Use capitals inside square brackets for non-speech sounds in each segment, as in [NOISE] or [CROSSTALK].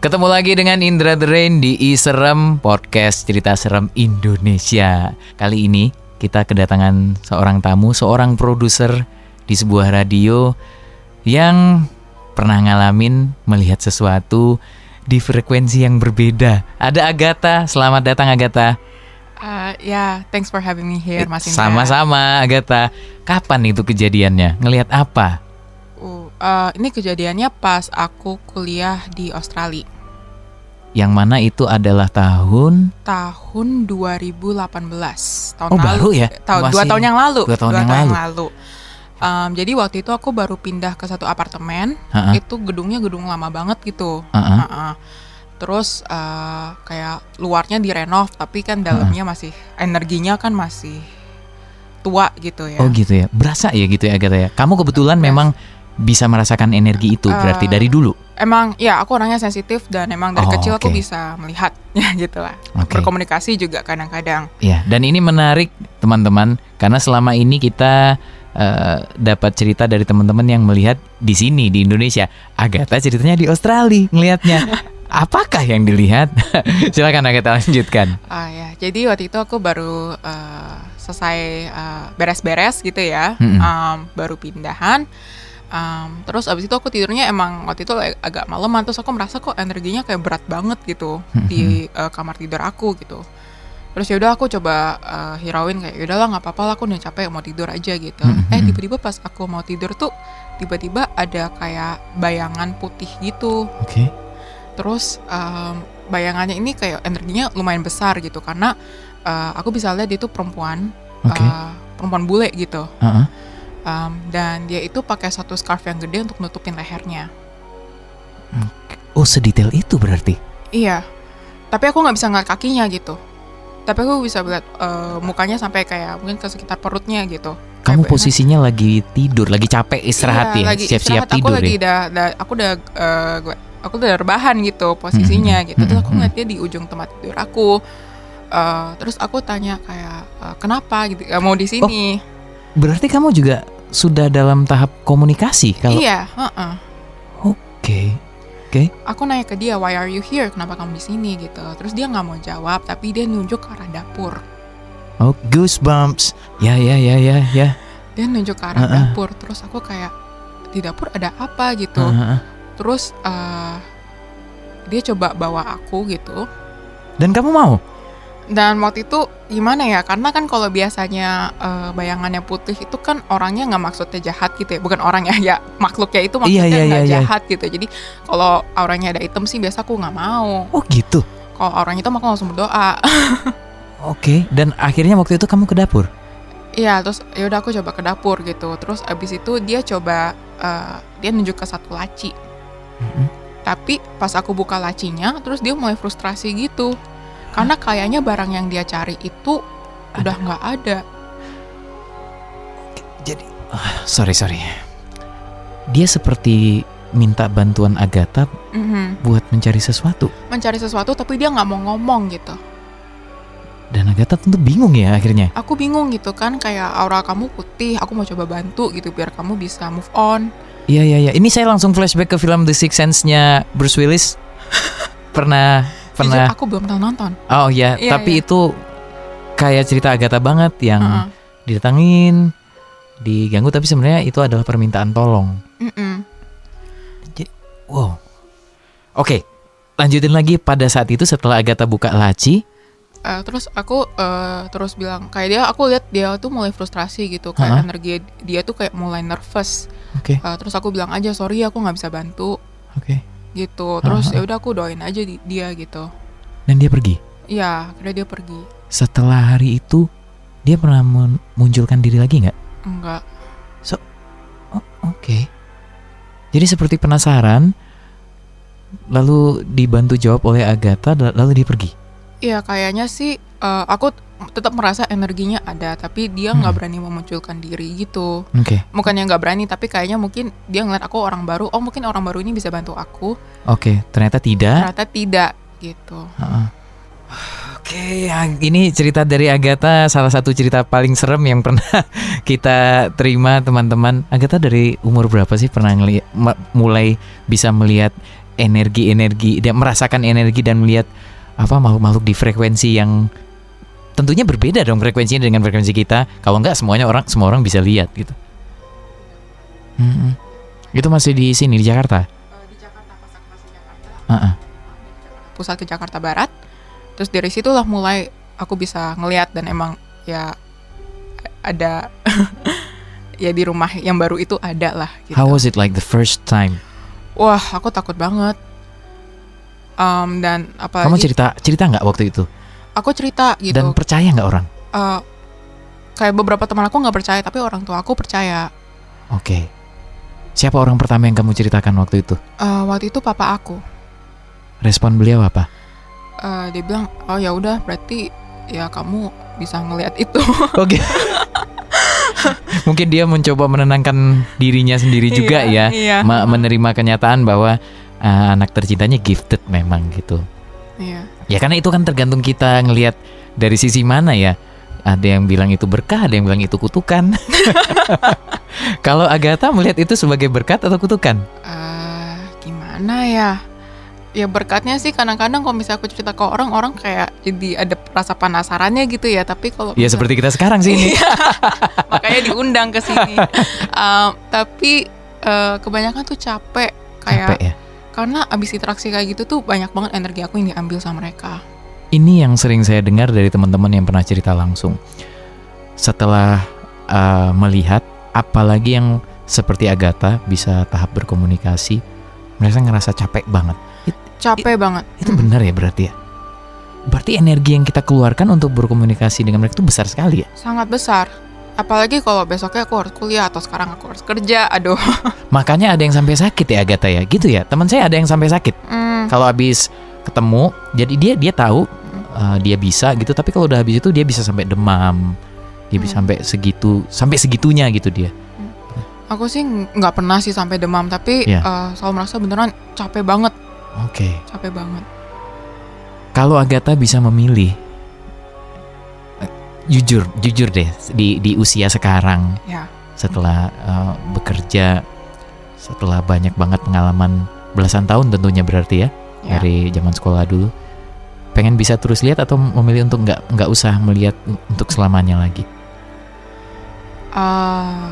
Ketemu lagi dengan Indra The Rain di Iserem Podcast Cerita Serem Indonesia. Kali ini kita kedatangan seorang tamu, seorang produser di sebuah radio yang pernah ngalamin melihat sesuatu di frekuensi yang berbeda. Ada Agatha, selamat datang Agatha. Uh, ya, yeah, thanks for having me here, Mas Indra. Sama-sama Agatha. Kapan itu kejadiannya? Ngelihat apa? uh, ini kejadiannya pas aku kuliah di Australia. Yang mana itu adalah tahun tahun 2018 tahun oh, lalu. baru ya? Tahun dua tahun yang lalu. Dua tahun, dua yang, tahun lalu. yang lalu. Um, jadi waktu itu aku baru pindah ke satu apartemen. Uh -uh. Itu gedungnya gedung lama banget gitu. Uh -uh. Uh -uh. Terus uh, kayak luarnya direnov, tapi kan dalamnya uh -uh. masih energinya kan masih tua gitu ya. Oh gitu ya. Berasa ya gitu ya Agatha ya. Kamu kebetulan Berasa. memang bisa merasakan energi itu berarti uh, dari dulu emang ya aku orangnya sensitif dan emang dari oh, kecil okay. aku bisa melihat ya [LAUGHS] gitu lah okay. berkomunikasi juga kadang-kadang. Ya dan ini menarik teman-teman karena selama ini kita uh, dapat cerita dari teman-teman yang melihat di sini di Indonesia. Agatha ceritanya di Australia ngelihatnya. [LAUGHS] Apakah yang dilihat? [LAUGHS] Silakan Agatha lanjutkan. Ah uh, ya jadi waktu itu aku baru uh, selesai beres-beres uh, gitu ya. Mm -hmm. um, baru pindahan Um, terus abis itu aku tidurnya emang waktu itu agak maleman terus aku merasa kok energinya kayak berat banget gitu di uh, kamar tidur aku gitu. Terus ya udah aku coba uh, hirauin kayak ya udahlah nggak apa-apa lah aku udah capek mau tidur aja gitu. Eh tiba-tiba pas aku mau tidur tuh tiba-tiba ada kayak bayangan putih gitu. Oke. Okay. Terus um, bayangannya ini kayak energinya lumayan besar gitu karena uh, aku bisa lihat dia tuh perempuan, okay. uh, perempuan bule gitu. Uh -uh um, dan dia itu pakai satu scarf yang gede untuk nutupin lehernya. Oh sedetail itu berarti? Iya, tapi aku nggak bisa ngeliat kakinya gitu. Tapi aku bisa lihat uh, mukanya sampai kayak mungkin ke sekitar perutnya gitu. Kamu kayak posisinya kan? lagi tidur, lagi capek istirahat iya, ya, siap-siap tidur. Aku lagi ya? dah, dah, aku udah, uh, aku udah rebahan gitu posisinya hmm, gitu. Terus aku ngeliat dia di ujung tempat tidur aku. Uh, terus aku tanya kayak uh, kenapa gitu, mau di sini. Oh Berarti kamu juga sudah dalam tahap komunikasi kalau Iya, uh -uh. Oke. Okay. Oke. Okay. Aku nanya ke dia, "Why are you here? Kenapa kamu di sini?" gitu. Terus dia nggak mau jawab, tapi dia nunjuk ke arah dapur. Oh, goosebumps. Ya, ya, ya, ya, ya. Dia nunjuk ke arah uh -uh. dapur. Terus aku kayak di dapur ada apa gitu. Uh -uh. Terus uh, dia coba bawa aku gitu. Dan kamu mau? Dan waktu itu gimana ya karena kan kalau biasanya uh, bayangannya putih itu kan orangnya nggak maksudnya jahat gitu ya bukan orang ya ya makhluknya itu maksudnya iya, iya, iya, jahat iya. gitu jadi kalau orangnya ada hitam sih biasa aku nggak mau oh gitu kalau orang itu aku langsung berdoa [LAUGHS] oke okay. dan akhirnya waktu itu kamu ke dapur Iya, terus ya udah aku coba ke dapur gitu. Terus abis itu dia coba uh, dia nunjuk ke satu laci. Mm -hmm. Tapi pas aku buka lacinya, terus dia mulai frustrasi gitu karena kayaknya barang yang dia cari itu ada. udah nggak ada. Jadi, uh, sorry sorry, dia seperti minta bantuan Agatha mm-hmm. buat mencari sesuatu. Mencari sesuatu, tapi dia nggak mau ngomong gitu. Dan Agatha tentu bingung ya akhirnya. Aku bingung gitu kan, kayak aura kamu putih, aku mau coba bantu gitu biar kamu bisa move on. Iya iya iya. Ini saya langsung flashback ke film The Sixth Sense-nya Bruce Willis. [LAUGHS] Pernah pernah Jujur, aku belum pernah nonton. Oh iya, yeah, tapi yeah. itu kayak cerita Agatha banget yang uh didatangin, diganggu tapi sebenarnya itu adalah permintaan tolong. Mm -mm. Jadi, wow. Oke, lanjutin lagi pada saat itu setelah Agatha buka laci. Uh, terus aku uh, terus bilang kayak dia aku lihat dia tuh mulai frustrasi gitu kayak uh -huh. energi dia tuh kayak mulai nervous. Oke. Okay. Uh, terus aku bilang aja sorry aku nggak bisa bantu. Oke. Okay gitu. Terus ya udah aku doain aja di, dia gitu. Dan dia pergi? Iya akhirnya dia pergi. Setelah hari itu dia pernah memunculkan diri lagi nggak? Enggak. So oh, oke. Okay. jadi seperti penasaran lalu dibantu jawab oleh Agatha lalu dia pergi? Iya kayaknya sih uh, aku tetap merasa energinya ada tapi dia nggak hmm. berani memunculkan diri gitu okay. yang nggak berani tapi kayaknya mungkin dia ngeliat aku orang baru oh mungkin orang baru ini bisa bantu aku oke okay. ternyata tidak ternyata tidak gitu uh -uh. Oke, okay, ini cerita dari Agatha, salah satu cerita paling serem yang pernah [LAUGHS] kita terima teman-teman. Agatha dari umur berapa sih pernah ngeliat, mulai bisa melihat energi-energi, dia merasakan energi dan melihat apa makhluk-makhluk di frekuensi yang tentunya berbeda dong frekuensinya dengan frekuensi kita. Kalau enggak semuanya orang semua orang bisa lihat gitu. Hmm, itu masih di sini di Jakarta. di Jakarta pasar Jakarta Uh-uh. pusat ke Jakarta Barat terus dari situlah mulai aku bisa ngelihat dan emang ya ada [LAUGHS] ya di rumah yang baru itu ada lah gitu. How was it like the first time? Wah, aku takut banget. Um, dan apalagi Kamu cerita cerita nggak waktu itu? Aku cerita gitu. Dan percaya nggak orang? Eh, kayak beberapa teman aku nggak percaya, tapi orang tua aku percaya. Oke. Siapa orang pertama yang kamu ceritakan waktu itu? Eh, waktu itu papa aku, Respon beliau apa? eh, dia bilang, oh ya udah, berarti ya kamu bisa ngelihat itu. [LAUGHS] Oke. [LAUGHS] Mungkin dia mencoba menenangkan dirinya sendiri juga Iya, ya, Iya. Ma- menerima kenyataan bahwa uh, anak tercintanya gifted memang gitu. Iya. Ya karena itu kan tergantung kita ngelihat dari sisi mana ya. Ada yang bilang itu berkah, ada yang bilang itu kutukan. [LAUGHS] Kalau Agatha melihat itu sebagai berkat atau kutukan? eh gimana ya? Ya berkatnya sih kadang-kadang kalau misalnya aku cerita ke orang, orang kayak jadi ada rasa penasarannya gitu ya. Tapi kalau Ya seperti kita sekarang sih ini. [LAUGHS] makanya diundang ke sini. [LAUGHS] Um, tapi eh, kebanyakan tuh capek kayak Capek ya. Karena abis interaksi kayak gitu tuh banyak banget energi aku yang diambil sama mereka. Ini yang sering saya dengar dari teman-teman yang pernah cerita langsung. Setelah uh, melihat, apalagi yang seperti Agatha bisa tahap berkomunikasi, mereka ngerasa capek banget. Capek banget. Itu benar ya berarti ya? Berarti energi yang kita keluarkan untuk berkomunikasi dengan mereka itu besar sekali ya? Sangat besar. Apalagi kalau besoknya aku harus kuliah atau sekarang aku harus kerja. [LAUGHS] Aduh. Makanya ada yang sampai sakit ya Agatha ya, gitu ya. Teman saya ada yang sampai sakit. Hmm, Kalau habis ketemu, jadi dia dia tahu uh, dia bisa gitu, tapi kalau udah habis itu dia bisa sampai demam, dia bisa Hmm. sampai segitu, sampai segitunya gitu dia. aku sih nggak pernah sih sampai demam, tapi Iya. eh, selalu merasa beneran capek banget, Oke. capek banget. Kalau Agatha bisa memilih, jujur, jujur deh di di usia sekarang Ya. setelah uh, bekerja, setelah banyak banget pengalaman belasan tahun tentunya berarti ya Ya. dari zaman sekolah dulu, pengen bisa terus lihat atau memilih untuk nggak nggak usah melihat untuk selamanya lagi. Eh,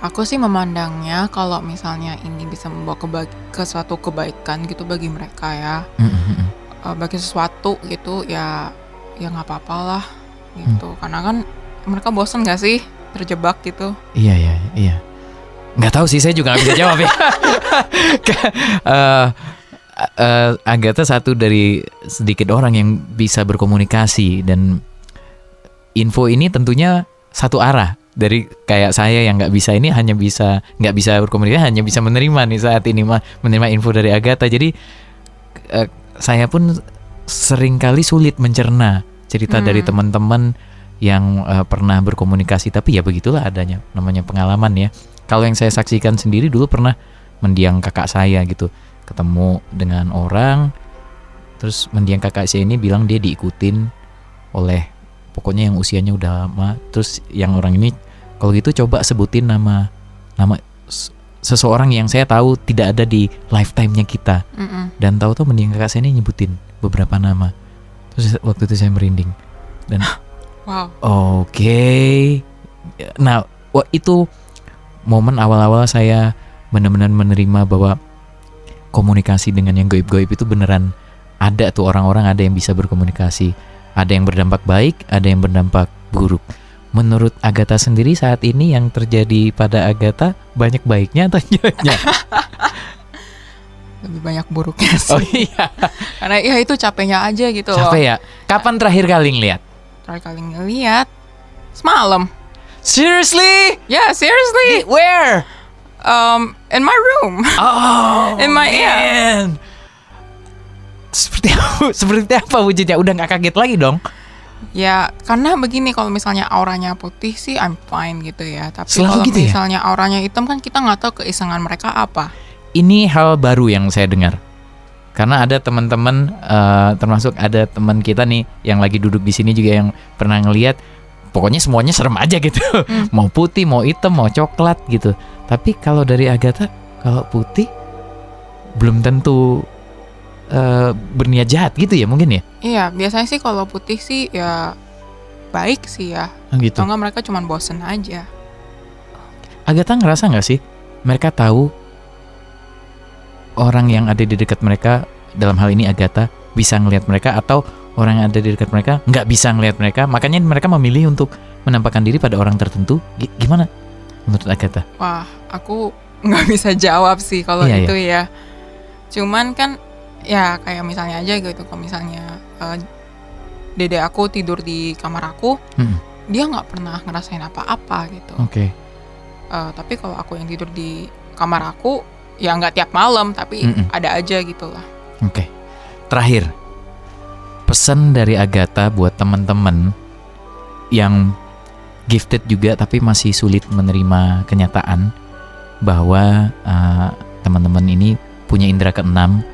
aku sih memandangnya kalau misalnya ini bisa membawa keba- ke suatu kebaikan gitu bagi mereka ya, Mm, mm, mm. eh, bagi sesuatu gitu ya, ya nggak apa-apa gitu. Karena kan mereka bosen gak sih terjebak gitu? Iya iya iya. Nggak tahu sih saya juga nggak bisa jawab ya. [LAUGHS] Eh, eh, Agatha satu dari sedikit orang yang bisa berkomunikasi dan info ini tentunya satu arah dari kayak saya yang nggak bisa ini hanya bisa nggak bisa berkomunikasi hanya bisa menerima nih saat ini mah menerima info dari Agatha jadi eh, saya pun sering kali sulit mencerna cerita Hmm. dari teman-teman yang eh, pernah berkomunikasi. Tapi ya begitulah adanya namanya pengalaman ya. Kalau yang saya saksikan sendiri dulu pernah mendiang kakak saya gitu. Ketemu dengan orang terus mendiang kakak saya ini bilang dia diikutin oleh pokoknya yang usianya udah lama. Terus yang orang ini kalau gitu coba sebutin nama nama seseorang yang saya tahu tidak ada di lifetime-nya kita. Mm-mm. dan tahu-tahu mendiang kakak saya ini nyebutin beberapa nama terus waktu itu saya merinding dan [GASPS] Wow. Oke. Nah, wah, itu momen awal-awal saya benar-benar menerima bahwa komunikasi dengan yang goib-goib itu beneran ada tuh orang-orang ada yang bisa berkomunikasi. Ada yang berdampak baik, ada yang berdampak buruk. Menurut Agatha sendiri saat ini yang terjadi pada Agatha banyak baiknya atau jeleknya? [LAUGHS] Lebih banyak buruknya [LAUGHS] sih. Oh iya, Karena ya itu capeknya aja gitu loh. capek ya. Kapan terakhir kali ngeliat? Terakhir kali ngeliat semalam. Seriously? Ya, seriously. Where? Um, in my room. Oh, [LAUGHS] In my- iya. man. Seperti apa, [LAUGHS] seperti apa wujudnya? Udah nggak kaget lagi dong? Ya, karena begini kalau misalnya auranya putih sih I'm fine gitu ya. Tapi Selalu kalau gitu ya? misalnya auranya hitam kan kita nggak tahu keisengan mereka apa. Ini hal baru yang saya dengar. Karena ada teman-teman, eh, termasuk ada teman kita nih yang lagi duduk di sini juga yang pernah ngeliat. Pokoknya semuanya serem aja gitu. Hmm. [LAUGHS] mau putih, mau hitam, mau coklat gitu. Tapi kalau dari Agatha, kalau putih belum tentu uh, berniat jahat gitu ya mungkin ya? Iya, biasanya sih kalau putih sih ya baik sih ya. Oh, gitu. Atau enggak mereka cuma bosen aja. Agatha ngerasa nggak sih mereka tahu orang yang ada di dekat mereka dalam hal ini Agatha bisa ngelihat mereka atau orang yang ada di dekat mereka nggak bisa ngelihat mereka makanya mereka memilih untuk menampakkan diri pada orang tertentu G gimana menurut Agatha? Wah aku nggak bisa jawab sih kalau iya, itu iya. ya cuman kan ya kayak misalnya aja gitu kalau misalnya uh, dede aku tidur di kamar aku hmm. dia nggak pernah ngerasain apa-apa gitu oke okay. uh, tapi kalau aku yang tidur di kamar aku ya nggak tiap malam tapi mm -mm. ada aja gitu lah oke okay. terakhir pesan dari Agatha buat teman-teman yang gifted juga tapi masih sulit menerima kenyataan bahwa uh, teman-teman ini punya indera keenam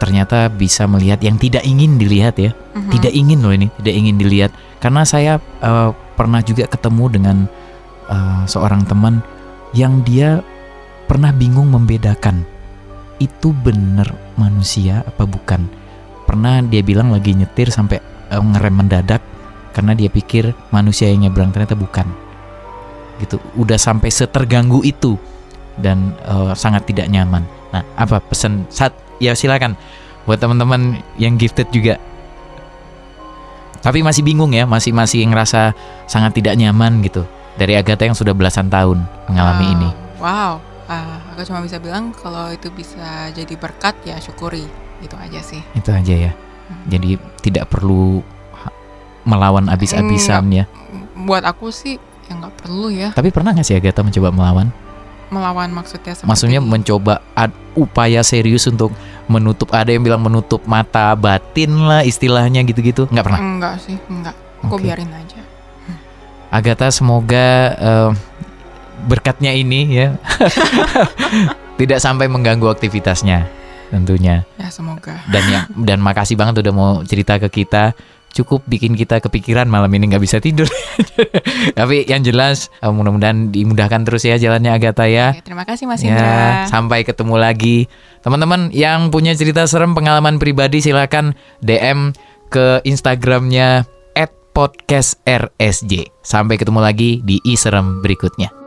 ternyata bisa melihat yang tidak ingin dilihat ya mm-hmm. tidak ingin loh ini tidak ingin dilihat karena saya uh, pernah juga ketemu dengan uh, seorang teman yang dia pernah bingung membedakan itu benar manusia apa bukan pernah dia bilang lagi nyetir sampai uh, ngerem mendadak karena dia pikir manusia yang nyebrang ternyata bukan gitu udah sampai seterganggu itu dan uh, sangat tidak nyaman. Nah, apa pesan saat ya silakan buat teman-teman yang gifted juga. Tapi masih bingung ya, masih masih ngerasa sangat tidak nyaman gitu dari Agatha yang sudah belasan tahun mengalami uh, ini. Wow, uh, aku cuma bisa bilang kalau itu bisa jadi berkat ya syukuri, itu aja sih. Itu aja ya. Hmm. Jadi tidak perlu melawan abis-abisan ya. Buat aku sih ya nggak perlu ya. Tapi pernah nggak sih Agatha mencoba melawan? melawan maksudnya seperti maksudnya mencoba ad, upaya serius untuk menutup ada yang bilang menutup mata batin lah istilahnya gitu-gitu nggak pernah enggak sih enggak aku okay. biarin aja Agatha semoga uh, berkatnya ini ya [LAUGHS] tidak sampai mengganggu aktivitasnya tentunya ya semoga dan yang dan makasih banget udah mau cerita ke kita cukup bikin kita kepikiran malam ini nggak bisa tidur. [LAUGHS] Tapi yang jelas uh, mudah-mudahan dimudahkan terus ya jalannya Agatha ya. Oke, terima kasih Mas ya, Indra. Sampai ketemu lagi. Teman-teman yang punya cerita serem pengalaman pribadi silakan DM ke Instagramnya @podcastrsj. Sampai ketemu lagi di i serem berikutnya.